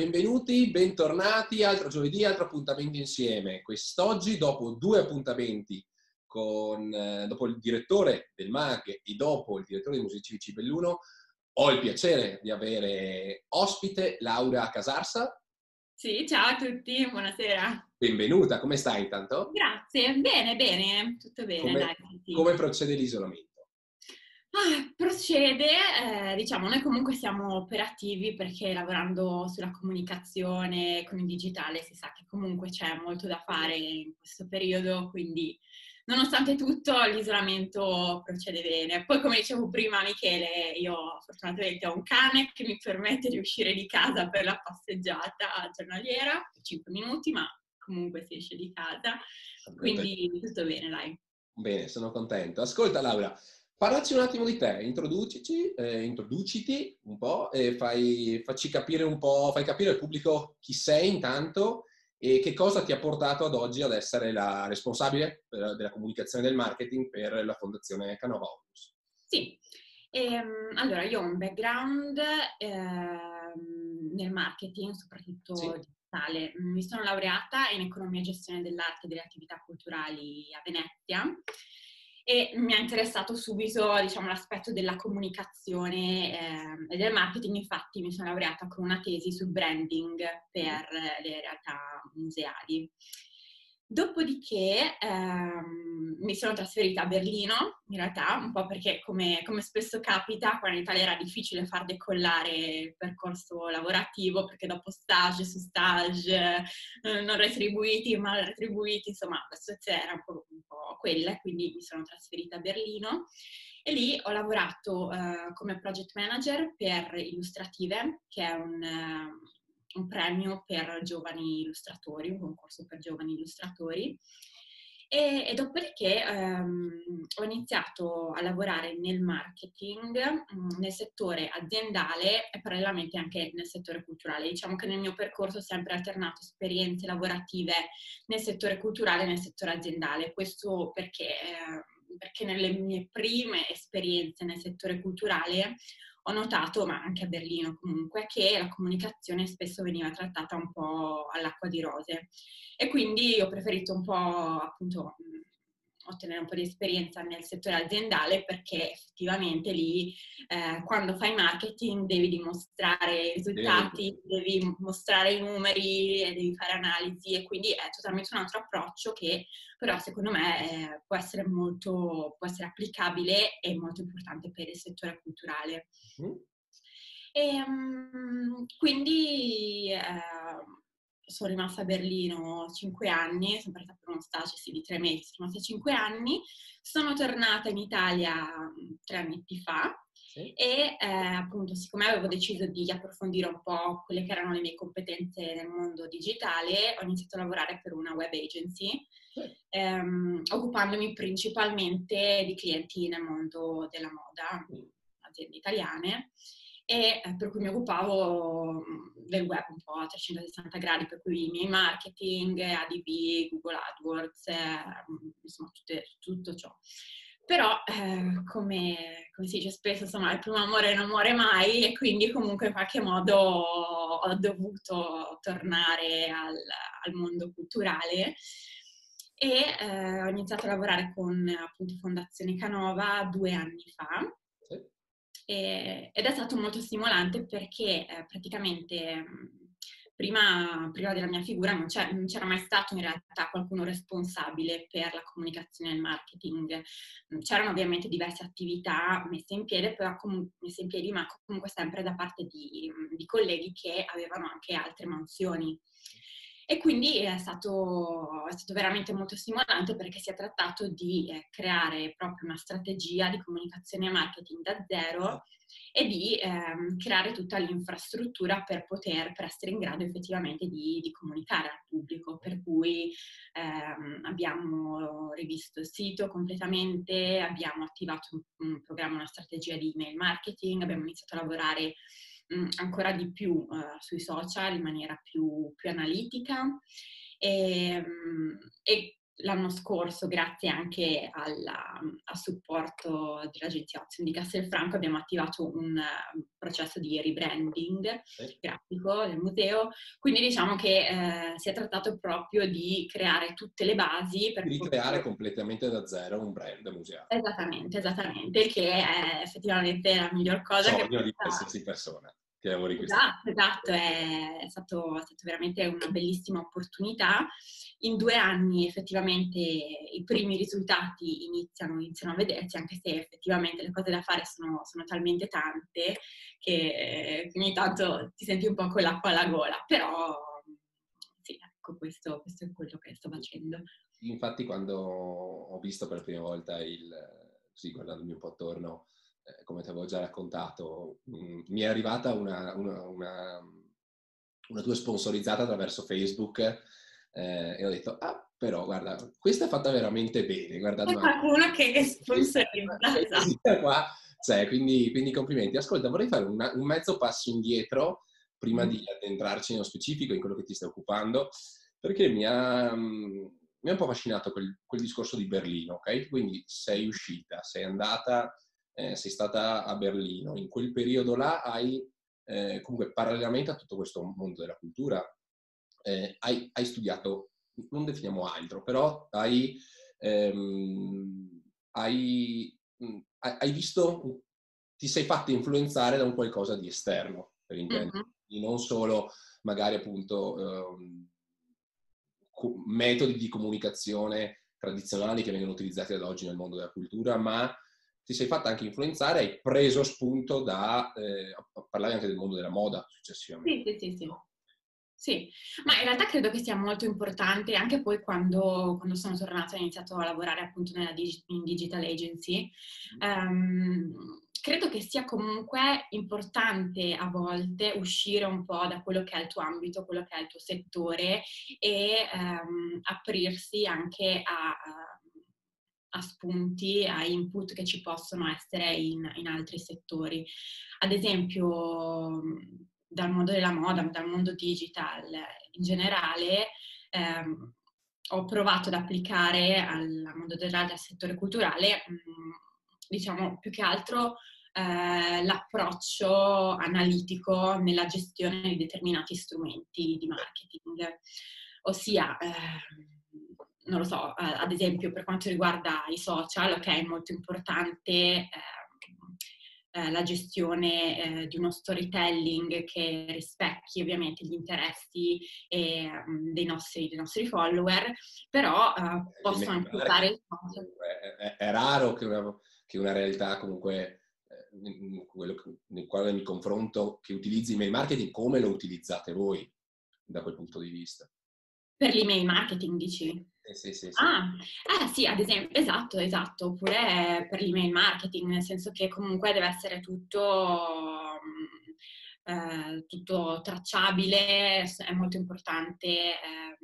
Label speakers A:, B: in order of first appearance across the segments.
A: benvenuti, bentornati, altro giovedì, altro appuntamento insieme. Quest'oggi, dopo due appuntamenti con, eh, dopo il direttore del MAG e dopo il direttore dei Musei Civici Belluno, ho il piacere di avere ospite Laura Casarsa.
B: Sì, ciao a tutti, buonasera.
A: Benvenuta, come stai intanto?
B: Grazie, bene, bene, tutto bene.
A: Come,
B: dai,
A: come procede l'isolamento?
B: Ah, procede, eh, diciamo, noi comunque siamo operativi perché lavorando sulla comunicazione con il digitale si sa che comunque c'è molto da fare in questo periodo, quindi nonostante tutto l'isolamento procede bene. Poi come dicevo prima Michele, io fortunatamente ho un cane che mi permette di uscire di casa per la passeggiata giornaliera, 5 minuti, ma comunque si esce di casa, quindi tutto bene, dai.
A: Bene, sono contento. Ascolta Laura, Parlaci un attimo di te, introducici, eh, introduciti un po' e fai, facci capire un po', fai capire al pubblico chi sei intanto e che cosa ti ha portato ad oggi ad essere la responsabile della comunicazione del marketing per la fondazione Canova Onus.
B: Sì, ehm, allora io ho un background ehm, nel marketing, soprattutto sì. digitale. Mi sono laureata in economia e gestione dell'arte e delle attività culturali a Venezia e mi ha interessato subito diciamo, l'aspetto della comunicazione eh, e del marketing, infatti mi sono laureata con una tesi sul branding per le realtà museali. Dopodiché ehm, mi sono trasferita a Berlino, in realtà, un po' perché come, come, spesso capita, qua in Italia era difficile far decollare il percorso lavorativo, perché dopo stage su stage, eh, non retribuiti, mal retribuiti, insomma la situazione era un po', quella, quindi mi sono trasferita a Berlino e lì ho lavorato eh, come project manager per Illustrative, che è un... Eh, un premio per giovani illustratori, un concorso per giovani illustratori. E, e dopodiché ehm, ho iniziato a lavorare nel marketing, mm, nel settore aziendale e parallelamente anche nel settore culturale. Diciamo che nel mio percorso ho sempre alternato esperienze lavorative nel settore culturale e nel settore aziendale. Questo perché, eh, perché nelle mie prime esperienze nel settore culturale ho notato, ma anche a Berlino comunque, che la comunicazione spesso veniva trattata un po' all'acqua di rose. E quindi ho preferito un po' appunto ottenere un po' di esperienza nel settore aziendale perché effettivamente lì eh, quando fai marketing devi dimostrare i risultati, devi. devi mostrare i numeri, devi fare analisi e quindi è totalmente un altro approccio che però secondo me eh, può essere molto, può essere applicabile e molto importante per il settore culturale. Mm. E, um, quindi eh, sono rimasta a Berlino cinque anni, sono partita per uno stage sì, di tre mesi, sono rimasta cinque anni, sono tornata in Italia mm, tre anni fa sì. e eh, appunto siccome avevo deciso di approfondire un po' quelle che erano le mie competenze nel mondo digitale, ho iniziato a lavorare per una web agency, sì. ehm, occupandomi principalmente di clienti nel mondo della moda, aziende italiane e eh, per cui mi occupavo mm, del web un po' a 360 gradi, per cui i miei marketing, ADB, Google AdWords, eh, insomma tutte, tutto ciò. Però, eh, come, come, si dice spesso, insomma, il primo amore non muore mai e quindi comunque in qualche modo ho dovuto tornare al, al mondo culturale e eh, ho iniziato a lavorare con appunto Fondazione Canova due anni fa e, ed è stato molto stimolante perché eh, praticamente prima, prima, della mia figura non, non, c'era mai stato in realtà qualcuno responsabile per la comunicazione e il marketing. C'erano ovviamente diverse attività messe in piedi, però comunque, messe in piedi, ma comunque sempre da parte di, di colleghi che avevano anche altre mansioni. E quindi è stato, è stato, veramente molto stimolante perché si è trattato di eh, creare proprio una strategia di comunicazione e marketing da zero e di ehm, creare tutta l'infrastruttura per poter, per essere in grado effettivamente di, di comunicare al pubblico. Per cui ehm, abbiamo rivisto il sito completamente, abbiamo attivato un, un programma, una strategia di email marketing, abbiamo iniziato a lavorare mh, ancora di più uh, sui social in maniera più, più analitica e, mh, e l'anno scorso, grazie anche alla, al supporto dell'agenzia Azioni di Castelfranco, abbiamo attivato un uh, processo di rebranding sì. grafico del museo. Quindi diciamo che eh, si è trattato proprio di creare tutte le basi
A: per... Di creare poter... completamente da zero un brand museale.
B: Esattamente, esattamente, che è effettivamente la miglior cosa
A: Sogno
B: che...
A: di qualsiasi persona che lavori
B: questo. Esatto, esatto, è stato, è stato veramente una bellissima opportunità. In due anni effettivamente i primi risultati iniziano, iniziano a vedersi, anche se effettivamente le cose da fare sono, sono talmente tante che ogni tanto ti senti un po' con l'acqua alla gola, però sì, ecco, questo, questo è quello che sto facendo.
A: Infatti quando ho visto per la prima volta il, così guardandomi un po' attorno, eh, come ti avevo già raccontato, mh, mm, mi è arrivata una, una, una, una, tua sponsorizzata attraverso Facebook eh, e ho detto, ah, però guarda, questa è fatta veramente bene. Guarda,
B: C'è qualcuno che è sponsorizza.
A: Qua c'è, quindi, quindi, complimenti. Ascolta, vorrei fare un mezzo passo indietro prima mm. di addentrarci nello specifico in quello che ti stai occupando, perché mi ha, mm, mi ha un po' affascinato quel, quel discorso di Berlino, ok? Quindi sei uscita, sei andata eh, sei stata a Berlino, in quel periodo là hai, eh, comunque parallelamente a tutto questo mondo della cultura, eh, hai, hai, studiato, non definiamo altro, però hai, ehm, hai, mm, hai, visto, ti sei fatta influenzare da un qualcosa di esterno, per intendere, mm-hmm. non solo magari appunto ehm, metodi di comunicazione tradizionali che vengono utilizzati ad oggi nel mondo della cultura, ma ti sei fatta anche influenzare, hai preso spunto da, eh, parlare anche del mondo della moda successivamente.
B: Sì, sì, sì. Sì, ma in realtà credo che sia molto importante anche poi quando, quando sono tornata e ho iniziato a lavorare appunto nella digi- in digital agency. Um, credo che sia comunque importante a volte uscire un po' da quello che è il tuo ambito, quello che è il tuo settore e um, aprirsi anche a, a a spunti, a input che ci possono essere in, in altri settori. Ad esempio, dal mondo della moda, dal mondo digital in generale, ehm, ho provato ad applicare al mondo del, al settore culturale, mh, diciamo, più che altro eh, l'approccio analitico nella gestione di determinati strumenti di marketing. Ossia, eh, non lo so, ad esempio per quanto riguarda i social, ok, è molto importante eh, eh, la gestione eh, di uno storytelling che rispecchi ovviamente gli interessi mm, dei nostri, dei, nostri, follower, però eh, possono anche usare.
A: È, è, raro che una, che una realtà comunque eh, quello nel quale mi confronto, che utilizzi email marketing come lo utilizzate voi da quel punto di vista.
B: Per l'email marketing, dici?
A: Sì, sì, sì,
B: Ah, eh, sì, ad esempio, esatto, esatto, oppure per l'email marketing, nel senso che comunque deve essere tutto, mm, eh, tutto tracciabile, è molto importante eh,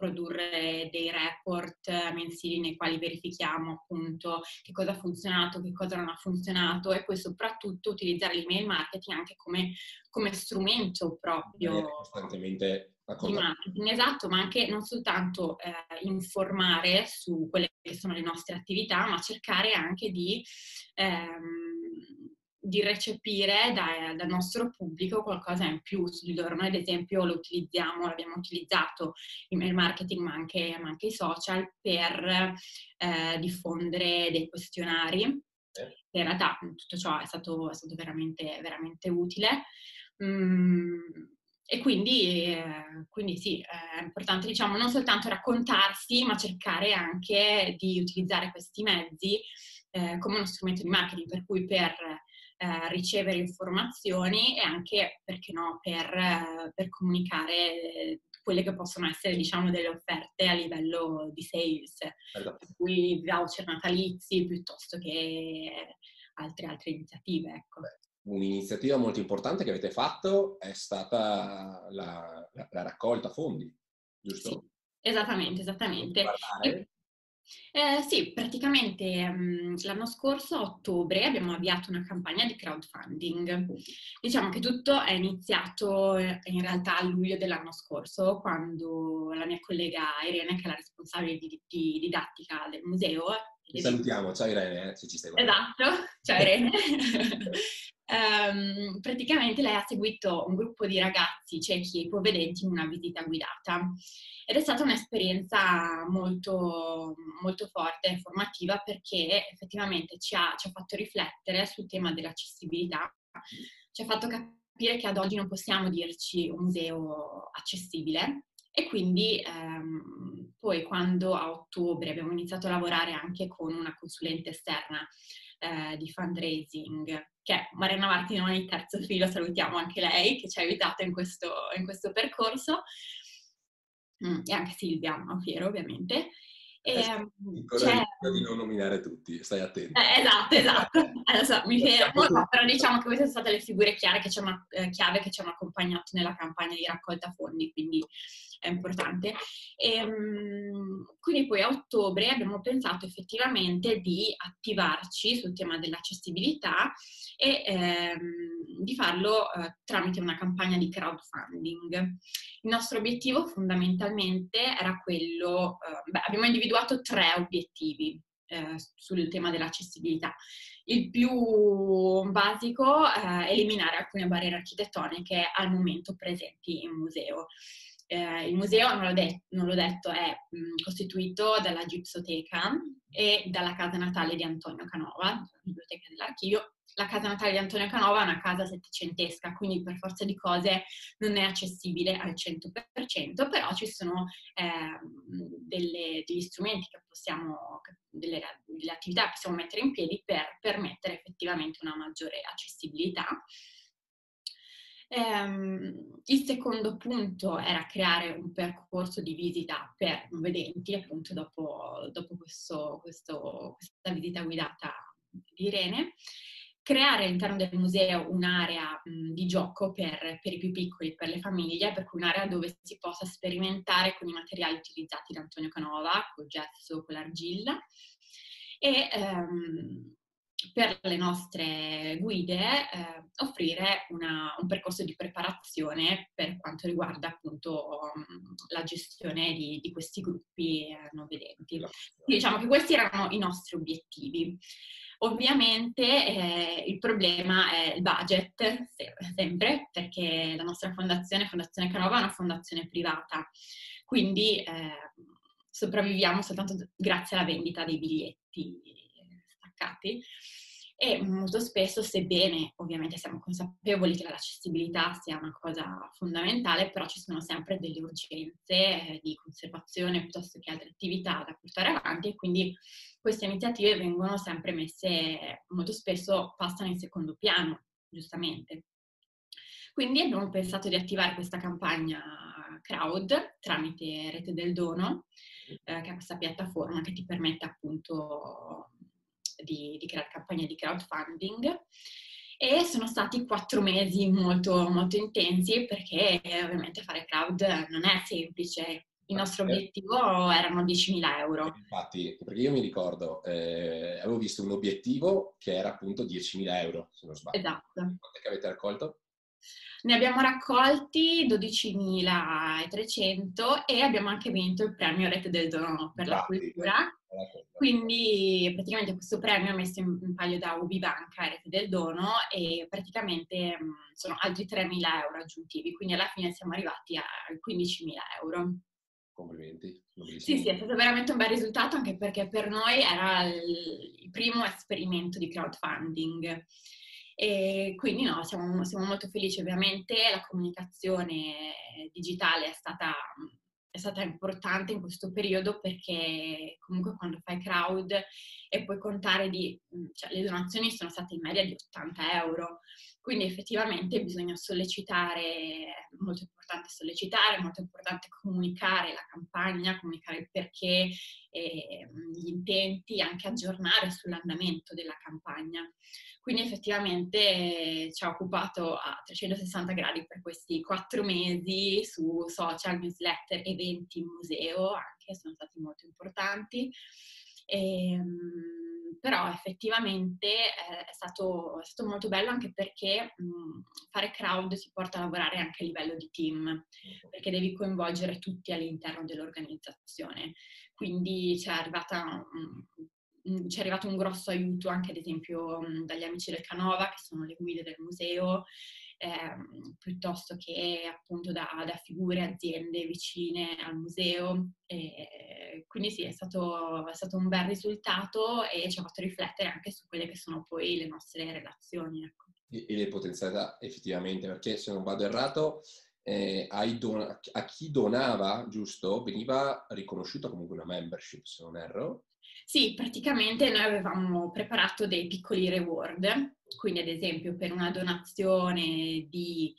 B: produrre dei report mensili nei quali verifichiamo appunto che cosa ha funzionato, che cosa non ha funzionato e poi soprattutto utilizzare l'email marketing anche come, come strumento proprio.
A: Costantemente
B: di marketing, esatto, ma anche non soltanto eh, informare su quelle che sono le nostre attività, ma cercare anche di, ehm, di recepire da, dal nostro pubblico qualcosa in più su di loro. Noi ad esempio lo utilizziamo, l'abbiamo utilizzato email marketing, ma anche, ma anche i social per eh, diffondere dei questionari. In realtà tutto ciò è stato, è stato veramente, veramente utile. Mm, e quindi, eh, quindi, sì, è importante diciamo non soltanto raccontarsi, ma cercare anche di utilizzare questi mezzi eh, come uno strumento di marketing, per cui per eh, ricevere informazioni e anche, perché no, per, eh, per comunicare quelle che possono essere diciamo delle offerte a livello di sales, esatto. per cui voucher natalizi piuttosto che altre, altre iniziative. Ecco. Beh
A: un'iniziativa molto importante che avete fatto è stata la, la, la raccolta fondi, giusto? Sì,
B: esattamente, esattamente. Eh, sì, praticamente um, l'anno scorso, a ottobre, abbiamo avviato una campagna di crowdfunding. Diciamo che tutto è iniziato eh, in realtà a luglio dell'anno scorso, quando la mia collega Irene, che è la responsabile di, di didattica del museo...
A: Ti salutiamo, ciao Irene, eh, se ci stai
B: guardando. Esatto, ciao Irene. um, praticamente lei ha seguito un gruppo di ragazzi ciechi e ipovedenti in una visita guidata. Ed è stata un'esperienza molto, molto forte e formativa perché effettivamente ci ha, ci ha fatto riflettere sul tema dell'accessibilità, ci ha fatto capire che ad oggi non possiamo dirci un museo accessibile. E quindi ehm, poi quando a ottobre abbiamo iniziato a lavorare anche con una consulente esterna eh, di fundraising, che è Mariana Martinoni, terzo filo, salutiamo anche lei che ci ha aiutato in questo, in questo percorso, mm, e anche Silvia Fiero ovviamente.
A: E, eh, c'è... di non nominare tutti, stai attento.
B: Eh, esatto, esatto. Adesso mi fermo, no, però diciamo che queste sono state le figure chiare che ci hanno, eh, chiave che ci hanno accompagnato nella campagna di raccolta fondi, quindi è importante. E, um, quindi poi a ottobre abbiamo pensato effettivamente di attivarci sul tema dell'accessibilità e ehm, di farlo eh, tramite una campagna di crowdfunding. Il nostro obiettivo fondamentalmente era quello, eh, beh, abbiamo individuato tre obiettivi eh, sul tema dell'accessibilità. Il più basico è eh, eliminare alcune barriere architettoniche al momento presenti in museo. Eh, il museo, non l'ho, de- non l'ho detto, è mh, costituito dalla Gipsoteca e dalla casa natale di Antonio Canova, la biblioteca dell'archivio. La casa natale di Antonio Canova è una casa settecentesca, quindi per forza di cose non è accessibile al 100%, però ci sono eh, delle, degli strumenti che possiamo, delle, delle attività che possiamo mettere in piedi per permettere effettivamente una maggiore accessibilità. Ehm, il secondo punto era creare un percorso di visita per non vedenti, appunto dopo, dopo questo, questo, questa visita guidata di Irene. Creare all'interno del museo un'area mh, di gioco per, per, i più piccoli, per le famiglie, per cui un'area dove si possa sperimentare con i materiali utilizzati da Antonio Canova, col gesso, con l'argilla, e ehm, per le nostre guide eh, offrire una, un percorso di preparazione per quanto riguarda appunto um, la gestione di, di questi gruppi eh, non vedenti. Quindi, diciamo che questi erano i nostri obiettivi. Ovviamente eh, il problema è il budget, sempre, perché la nostra fondazione, Fondazione Canova, è una fondazione privata, quindi eh, sopravviviamo soltanto grazie alla vendita dei biglietti staccati e molto spesso, sebbene ovviamente siamo consapevoli che l'accessibilità sia una cosa fondamentale, però ci sono sempre delle urgenze eh, di conservazione piuttosto che altre attività da portare avanti e quindi queste iniziative vengono sempre messe, molto spesso passano in secondo piano, giustamente. Quindi abbiamo pensato di attivare questa campagna crowd tramite Rete del Dono, eh, che è questa piattaforma che ti permette appunto di, di creare campagne di crowdfunding e sono stati quattro mesi molto, molto intensi perché ovviamente fare crowd non è semplice. Il nostro obiettivo erano 10.000 euro.
A: Infatti, perché io mi ricordo, eh, avevo visto un obiettivo che era appunto 10.000 euro, se non sbaglio.
B: Esatto.
A: Quante che avete raccolto?
B: Ne abbiamo raccolti 12.300 e abbiamo anche vinto il premio Rete del Dono per la cultura. Quindi praticamente questo premio è messo in, paio da UB Banca e Rete del Dono e praticamente mh, sono altri 3.000 euro aggiuntivi, quindi alla fine siamo arrivati a 15.000 euro.
A: Complimenti.
B: Sì, sì, è stato veramente un bel risultato anche perché per noi era il primo esperimento di crowdfunding. E quindi no, siamo, siamo molto felici. Ovviamente la comunicazione digitale è stata è stata importante in questo periodo perché comunque quando fai crowd e puoi contare di, cioè le donazioni sono state in media di 80 euro, quindi effettivamente bisogna sollecitare, molto importante sollecitare, è molto importante comunicare la campagna, comunicare il perché, gli intenti, anche aggiornare sull'andamento della campagna. Quindi effettivamente ci ha occupato a 360 gradi per questi quattro mesi su social, newsletter, eventi, museo, anche sono stati molto importanti. E, ehm, però effettivamente eh, è stato, è, stato, molto bello anche perché mh, fare crowd ti porta a lavorare anche a livello di team, perché devi coinvolgere tutti all'interno dell'organizzazione. Quindi c'è, arrivata, mh, c'è arrivato un grosso aiuto anche ad esempio dagli amici del Canova, che sono le guide del museo, ehm, piuttosto che appunto da, da, figure, aziende vicine al museo. E quindi sì, è stato, è stato, un bel risultato e ci ha fatto riflettere anche su quelle che sono poi le nostre relazioni. Ecco.
A: E, e le potenzialità effettivamente, perché se non vado errato, eh, don- a chi donava, giusto, veniva riconosciuta comunque una membership, se non erro.
B: Sì, praticamente noi avevamo preparato dei piccoli reward, quindi ad esempio per una donazione di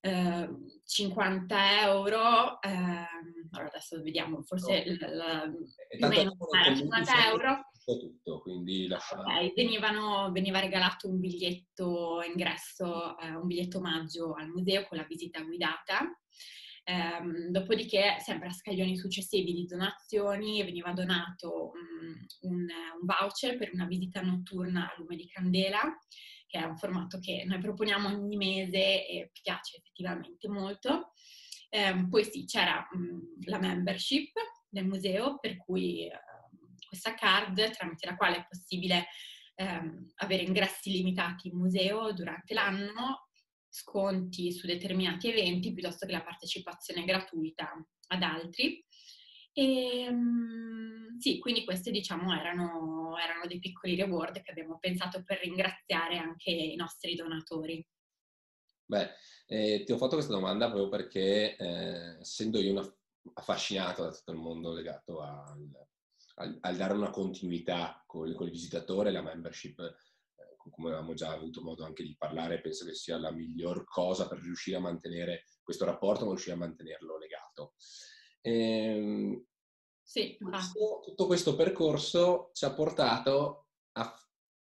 B: eh, 50 euro, eh, allora adesso vediamo, forse no. la, più o meno 50 euro.
A: Tutto, quindi
B: okay, venivano, veniva regalato un biglietto ingresso, eh, un biglietto omaggio al museo con la visita guidata Ehm, dopodiché, sempre a scaglioni successivi di donazioni, veniva donato um, un, un, voucher per una visita notturna a lume di candela, che è un formato che noi proponiamo ogni mese e piace effettivamente molto. Eh, poi sì, c'era um, la membership del museo, per cui eh, questa card tramite la quale è possibile ehm, avere ingressi limitati in museo durante l'anno sconti su determinati eventi piuttosto che la partecipazione gratuita ad altri. E, um, sì, quindi questi diciamo erano, erano dei piccoli reward che abbiamo pensato per ringraziare anche i nostri donatori.
A: Beh, eh, ti ho fatto questa domanda proprio perché eh, essendo io una, affascinato da tutto il mondo legato al, al, al dare una continuità con, con il visitatore, la membership come avevamo già avuto modo anche di parlare, penso che sia la miglior cosa per riuscire a mantenere questo rapporto, ma riuscire a mantenerlo legato. Ehm,
B: sì,
A: questo, tutto questo percorso ci ha portato a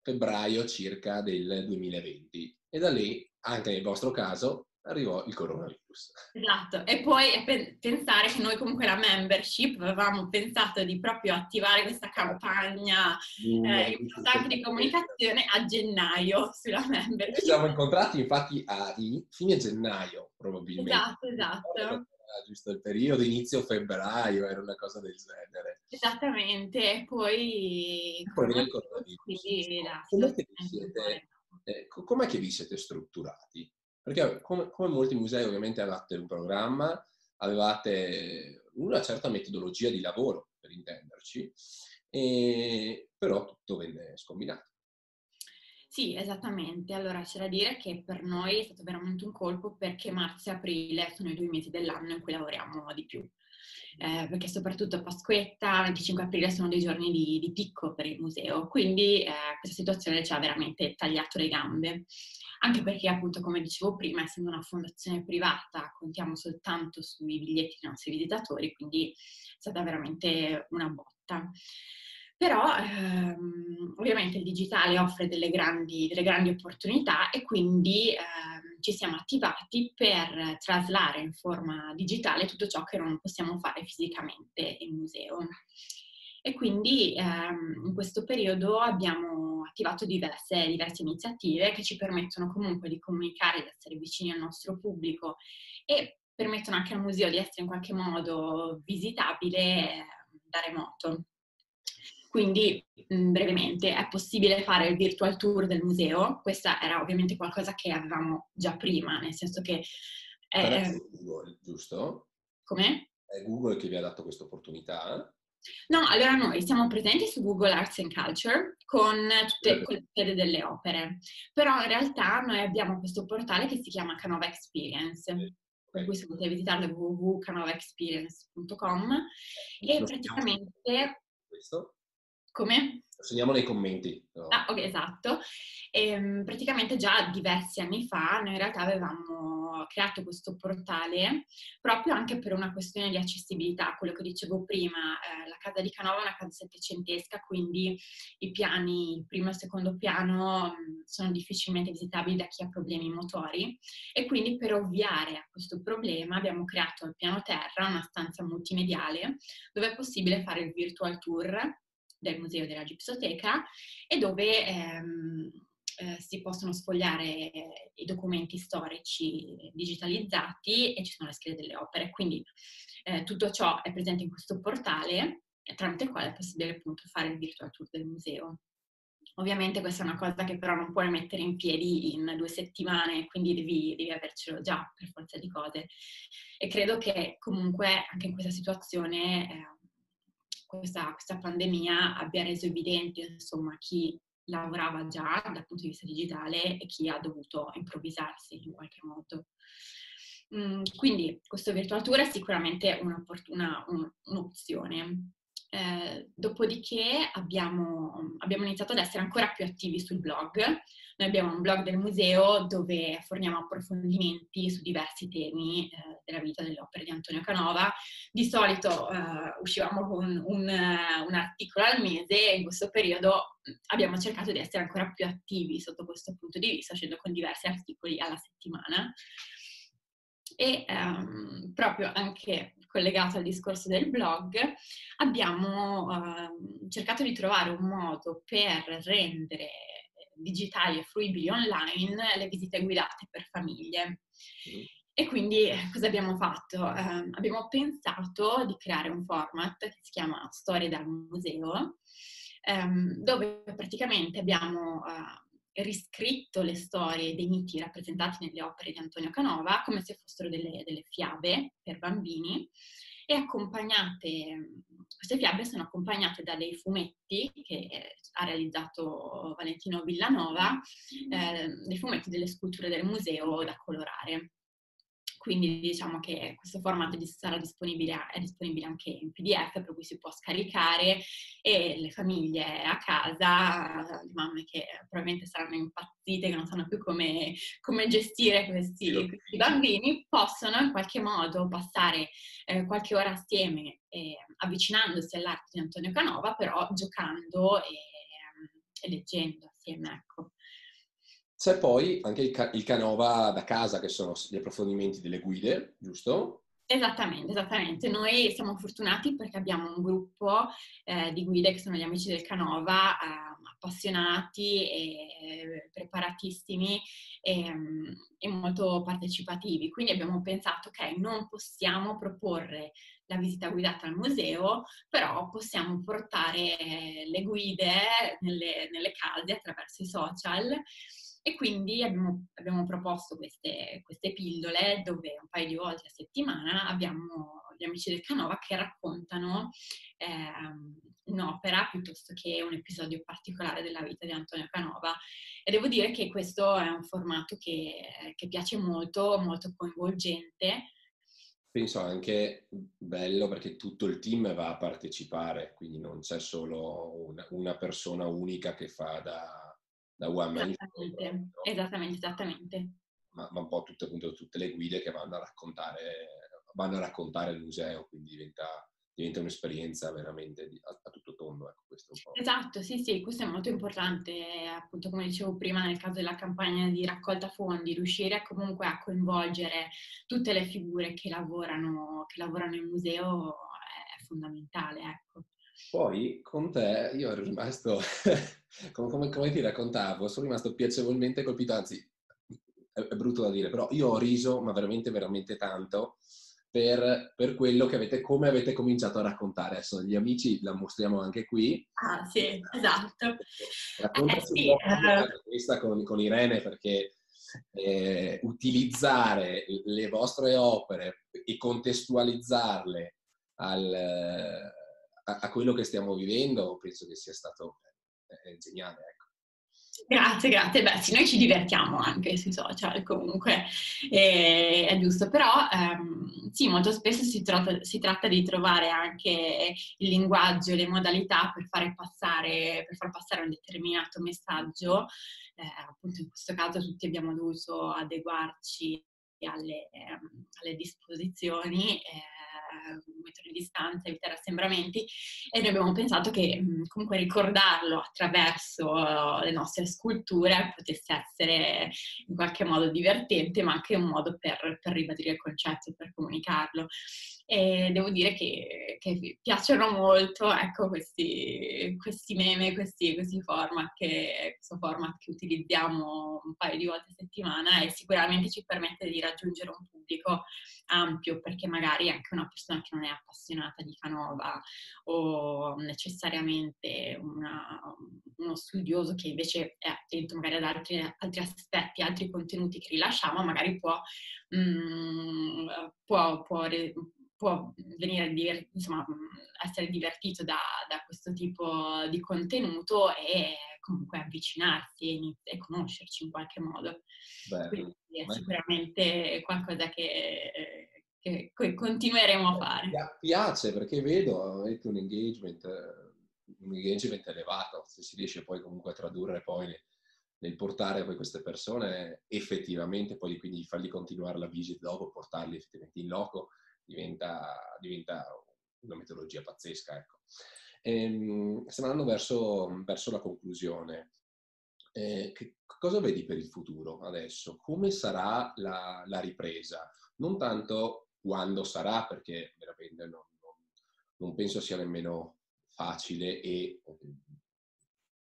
A: febbraio circa del 2020 e da lì, anche nel vostro caso, arrivò il coronavirus.
B: Esatto, e poi pensare che noi comunque la membership avevamo pensato di proprio attivare questa campagna mm, eh, importante di comunicazione a gennaio sulla membership. Ci
A: siamo incontrati infatti a fine gennaio probabilmente.
B: Esatto, esatto.
A: Giusto il periodo, inizio febbraio, era una cosa del genere.
B: Esattamente, poi...
A: Poi viene il coronavirus. Quindi siete, eh, com'è che vi siete strutturati? Perché come, come molti musei ovviamente avevate un programma, avevate una certa metodologia di lavoro, per intenderci, e, però tutto venne scombinato.
B: Sì, esattamente. Allora c'è da dire che per noi è stato veramente un colpo perché marzo e aprile sono i due mesi dell'anno in cui lavoriamo di più. Eh, perché soprattutto Pasquetta, 25 aprile sono dei giorni di, di picco per il museo, quindi eh, questa situazione ci ha veramente tagliato le gambe anche perché appunto come dicevo prima, essendo una fondazione privata, contiamo soltanto sui biglietti dei nostri visitatori, quindi è stata veramente una botta. Però ehm, ovviamente il digitale offre delle grandi, delle grandi opportunità e quindi ehm, ci siamo attivati per traslare in forma digitale tutto ciò che non possiamo fare fisicamente in museo. E quindi ehm, in questo periodo abbiamo attivato diverse, diverse, iniziative che ci permettono comunque di comunicare, di essere vicini al nostro pubblico e permettono anche al museo di essere in qualche modo visitabile da remoto. Quindi, brevemente, è possibile fare il virtual tour del museo. Questa era ovviamente qualcosa che avevamo già prima, nel senso che...
A: È, Google, giusto?
B: Come?
A: È Google che vi ha dato questa opportunità?
B: No, allora noi siamo presenti su Google Arts and Culture con tutte le delle opere, però in realtà noi abbiamo questo portale che si chiama Canova Experience, sì. per cui se potete visitarlo www.canovaexperience.com e praticamente...
A: Questo?
B: Come?
A: Segniamo nei commenti.
B: No? Ah, ok, esatto. E, ehm, praticamente già diversi anni fa noi in realtà avevamo creato questo portale proprio anche per una questione di accessibilità, quello che dicevo prima, eh, la casa di Canova è una casa settecentesca, quindi i piani, il primo e il secondo piano mm, sono difficilmente visitabili da chi ha problemi motori e quindi per ovviare a questo problema abbiamo creato al piano terra una stanza multimediale dove è possibile fare il virtual tour del Museo della Gipsoteca e dove ehm, eh, si possono sfogliare i documenti storici digitalizzati e ci sono le schede delle opere. Quindi eh, tutto ciò è presente in questo portale tramite il quale è possibile appunto fare il virtual tour del museo. Ovviamente questa è una cosa che però non puoi mettere in piedi in due settimane, quindi devi, devi avercelo già per forza di cose. E credo che comunque anche in questa situazione eh, questa, questa, pandemia abbia reso evidente insomma chi lavorava già dal punto di vista digitale e chi ha dovuto improvvisarsi in qualche modo. Mm, quindi questo virtual tour è sicuramente una, una, un'opzione. Eh, dopodiché abbiamo, abbiamo, iniziato ad essere ancora più attivi sul blog. Noi abbiamo un blog del museo dove forniamo approfondimenti su diversi temi eh, della vita delle opere di Antonio Canova. Di solito eh, uscivamo con un, un, articolo al mese e in questo periodo abbiamo cercato di essere ancora più attivi sotto questo punto di vista, uscendo con diversi articoli alla settimana. E ehm, proprio anche collegato al discorso del blog, abbiamo eh, cercato di trovare un modo per rendere digitali e fruibili online le visite guidate per famiglie. E quindi cosa abbiamo fatto? Eh, abbiamo pensato di creare un format che si chiama Storie dal museo, ehm, dove praticamente abbiamo eh, riscritto le storie dei miti rappresentati nelle opere di Antonio Canova come se fossero delle, delle fiabe per bambini e accompagnate, queste fiabe sono accompagnate da dei fumetti che ha realizzato Valentino Villanova, eh, dei fumetti delle sculture del museo da colorare. Quindi diciamo che questo formato sarà disponibile, è disponibile anche in PDF, per cui si può scaricare e le famiglie a casa, le mamme che probabilmente saranno impazzite, che non sanno più come, come gestire questi, questi, bambini, possono in qualche modo passare eh, qualche ora assieme, eh, avvicinandosi all'arte di Antonio Canova, però giocando e, e leggendo assieme. Ecco.
A: C'è poi anche il, ca- il, Canova da casa, che sono gli approfondimenti delle guide, giusto?
B: Esattamente, esattamente. Noi siamo fortunati perché abbiamo un gruppo eh, di guide che sono gli amici del Canova, eh, appassionati e preparatissimi e, e, molto partecipativi. Quindi abbiamo pensato, ok, non possiamo proporre la visita guidata al museo, però possiamo portare le guide nelle, nelle case attraverso i social e quindi abbiamo, abbiamo proposto queste, queste, pillole dove un paio di volte a settimana abbiamo gli amici del Canova che raccontano eh, un'opera piuttosto che un episodio particolare della vita di Antonio Canova. E devo dire che questo è un formato che, che piace molto, molto coinvolgente.
A: Penso anche bello perché tutto il team va a partecipare, quindi non c'è solo una, una persona unica che fa da da one man
B: esattamente, no? esattamente, esattamente.
A: Ma, ma, un po' tutte, appunto, tutte le guide che vanno a raccontare, vanno a raccontare il museo, quindi diventa, diventa un'esperienza veramente a, a, tutto tondo. Ecco,
B: esatto, sì, sì, questo è molto importante, appunto come dicevo prima nel caso della campagna di raccolta fondi, riuscire comunque a coinvolgere tutte le figure che lavorano, che lavorano in museo è fondamentale, ecco.
A: Poi con te io ero rimasto, come, come, ti raccontavo, sono rimasto piacevolmente colpito, anzi è, è, brutto da dire, però io ho riso, ma veramente, veramente tanto, per, per, quello che avete, come avete cominciato a raccontare. Adesso gli amici la mostriamo anche qui.
B: Ah sì, esatto.
A: Raccontaci eh, sì, uh... questa con, con Irene, perché eh, utilizzare le vostre opere e contestualizzarle al a, a, quello che stiamo vivendo, penso che sia stato eh, geniale. Ecco.
B: Grazie, grazie. Beh, sì, noi ci divertiamo anche sui social comunque, eh, è giusto, però ehm, sì, molto spesso si tratta, si tratta, di trovare anche il linguaggio, le modalità per, passare, per far passare un determinato messaggio. Eh, appunto in questo caso tutti abbiamo dovuto adeguarci alle, ehm, alle disposizioni. Eh, un metro di distanza, evitare assembramenti e noi abbiamo pensato che comunque ricordarlo attraverso le nostre sculture potesse essere in qualche modo divertente, ma anche un modo per, per ribadire il concetto, per comunicarlo. e devo dire che, che piacciono molto ecco, questi, questi meme, questi, questi format che, questo format che utilizziamo un paio di volte a settimana e sicuramente ci permette di raggiungere un pubblico ampio perché magari anche una persona che non è appassionata di Canova o necessariamente una, uno studioso che invece è attento magari ad altri, altri aspetti, altri contenuti che rilasciamo, magari può, mh, mm, può, può può venire, insomma, essere divertito da, da, questo tipo di contenuto e comunque avvicinarsi e, e conoscerci in qualche modo. Beh, Quindi è beh. sicuramente qualcosa che, che, che, continueremo a fare. Mi
A: piace perché vedo avete un engagement, un engagement elevato, se si riesce poi comunque a tradurre poi nel portare poi queste persone effettivamente, poi quindi fargli continuare la visita dopo, portarli effettivamente in loco, diventa, diventa una metodologia pazzesca. Ecco. Ehm, stiamo andando verso, verso la conclusione. Eh, che cosa vedi per il futuro adesso? Come sarà la, la ripresa? Non tanto quando sarà, perché veramente non, non, non penso sia nemmeno facile e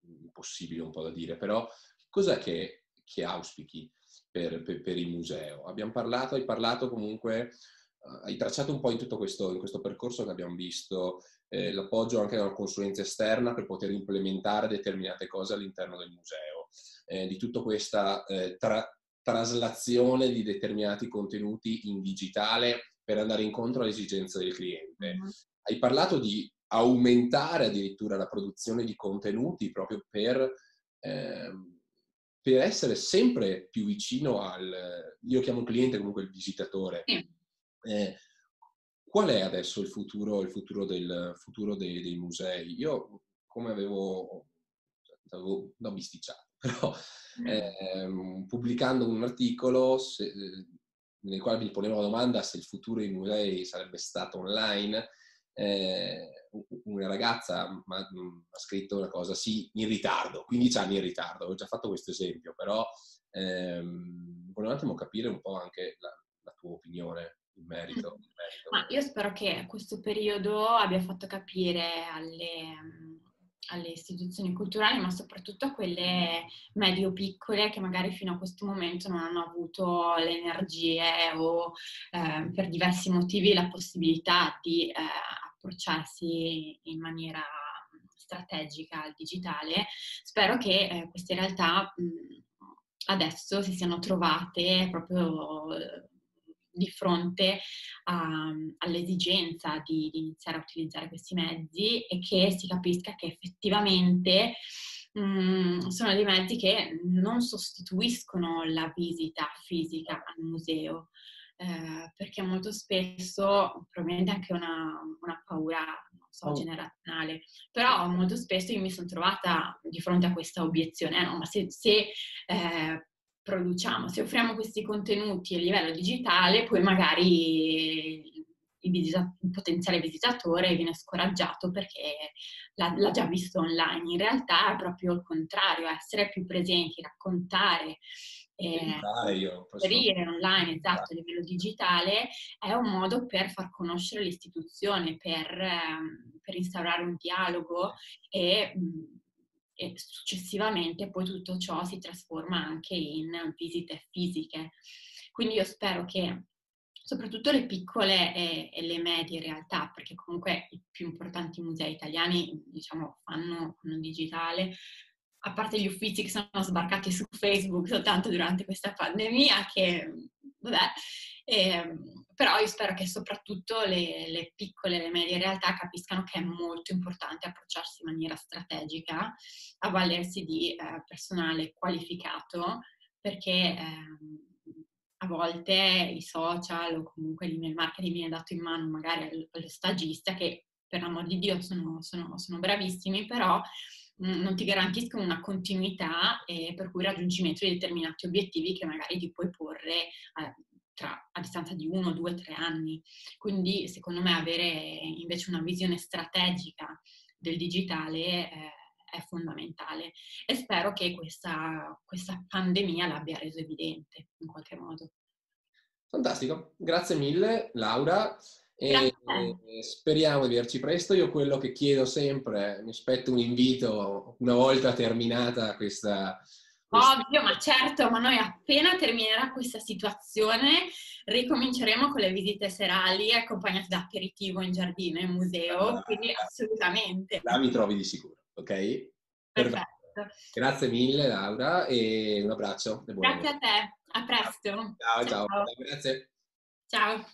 A: impossibile un po' da dire, però cos'è che, che auspichi per, per, per, il museo? Abbiamo parlato, hai parlato comunque hai tracciato un po' in tutto questo, in questo percorso che abbiamo visto eh, l'appoggio anche da una consulenza esterna per poter implementare determinate cose all'interno del museo, eh, di tutta questa eh, tra- traslazione di determinati contenuti in digitale per andare incontro alle esigenze del cliente. Mm-hmm. Hai parlato di aumentare addirittura la produzione di contenuti proprio per, ehm, per essere sempre più vicino al, io chiamo cliente comunque il visitatore. Mm eh, qual è adesso il futuro, il futuro, del, futuro dei, dei, musei? Io, come avevo, avevo non bisticciato, però eh, pubblicando un articolo se, nel quale mi ponevo la domanda se il futuro dei musei sarebbe stato online, eh, una ragazza ha scritto una cosa, sì, in ritardo, 15 anni in ritardo, ho già fatto questo esempio, però ehm, volevo un attimo capire un po' anche la, la tua opinione in merito.
B: Ma io spero che questo periodo abbia fatto capire alle, alle istituzioni culturali, ma soprattutto a quelle medio-piccole che magari fino a questo momento non hanno avuto le energie o eh, per diversi motivi la possibilità di eh, approcciarsi in maniera strategica al digitale. Spero che eh, queste realtà mh, adesso si siano trovate proprio di fronte a, all'esigenza di, di, iniziare a utilizzare questi mezzi e che si capisca che effettivamente mh, mm, sono dei mezzi che non sostituiscono la visita fisica al museo. Eh, perché molto spesso, probabilmente anche una, una paura, non so, oh. generazionale, però molto spesso io mi sono trovata di fronte a questa obiezione, eh, no, ma se, se eh, produciamo, se offriamo questi contenuti a livello digitale, poi magari il, visita- il potenziale visitatore viene scoraggiato perché l'ha, l'ha, già visto online. In realtà è proprio il contrario, essere più presenti, raccontare. Eh, inserire online esatto a livello digitale è un modo per far conoscere l'istituzione, per, eh, per instaurare un dialogo e mh, e successivamente poi tutto ciò si trasforma anche in visite fisiche. Quindi io spero che soprattutto le piccole e, e, le medie realtà, perché comunque i più importanti musei italiani, diciamo, fanno, fanno digitale, a parte gli uffici che sono sbarcati su Facebook soltanto durante questa pandemia, che vabbè, eh, però io spero che soprattutto le, le piccole e le medie realtà capiscano che è molto importante approcciarsi in maniera strategica, avvalersi di eh, personale qualificato, perché eh, a volte i social o comunque l'email marketing viene dato in mano magari allo stagista che per l'amor di Dio sono, sono, sono bravissimi, però mm, non ti garantiscono una continuità e per cui il raggiungimento di determinati obiettivi che magari ti puoi porre eh, tra, a distanza di uno, due, tre anni. Quindi secondo me avere invece una visione strategica del digitale eh, è fondamentale e spero che questa, questa pandemia l'abbia reso evidente in qualche modo.
A: Fantastico, grazie mille Laura. E speriamo di vederci presto. Io quello che chiedo sempre, mi aspetto un invito una volta terminata questa,
B: Ovvio, ma certo, ma noi appena terminerà questa situazione ricominceremo con le visite serali accompagnate da aperitivo in giardino e museo, quindi assolutamente.
A: Là mi trovi di sicuro, ok? Perfetto. Grazie mille Laura e un abbraccio.
B: Grazie a te, a presto.
A: Ciao, ciao. ciao.
B: Grazie. Ciao.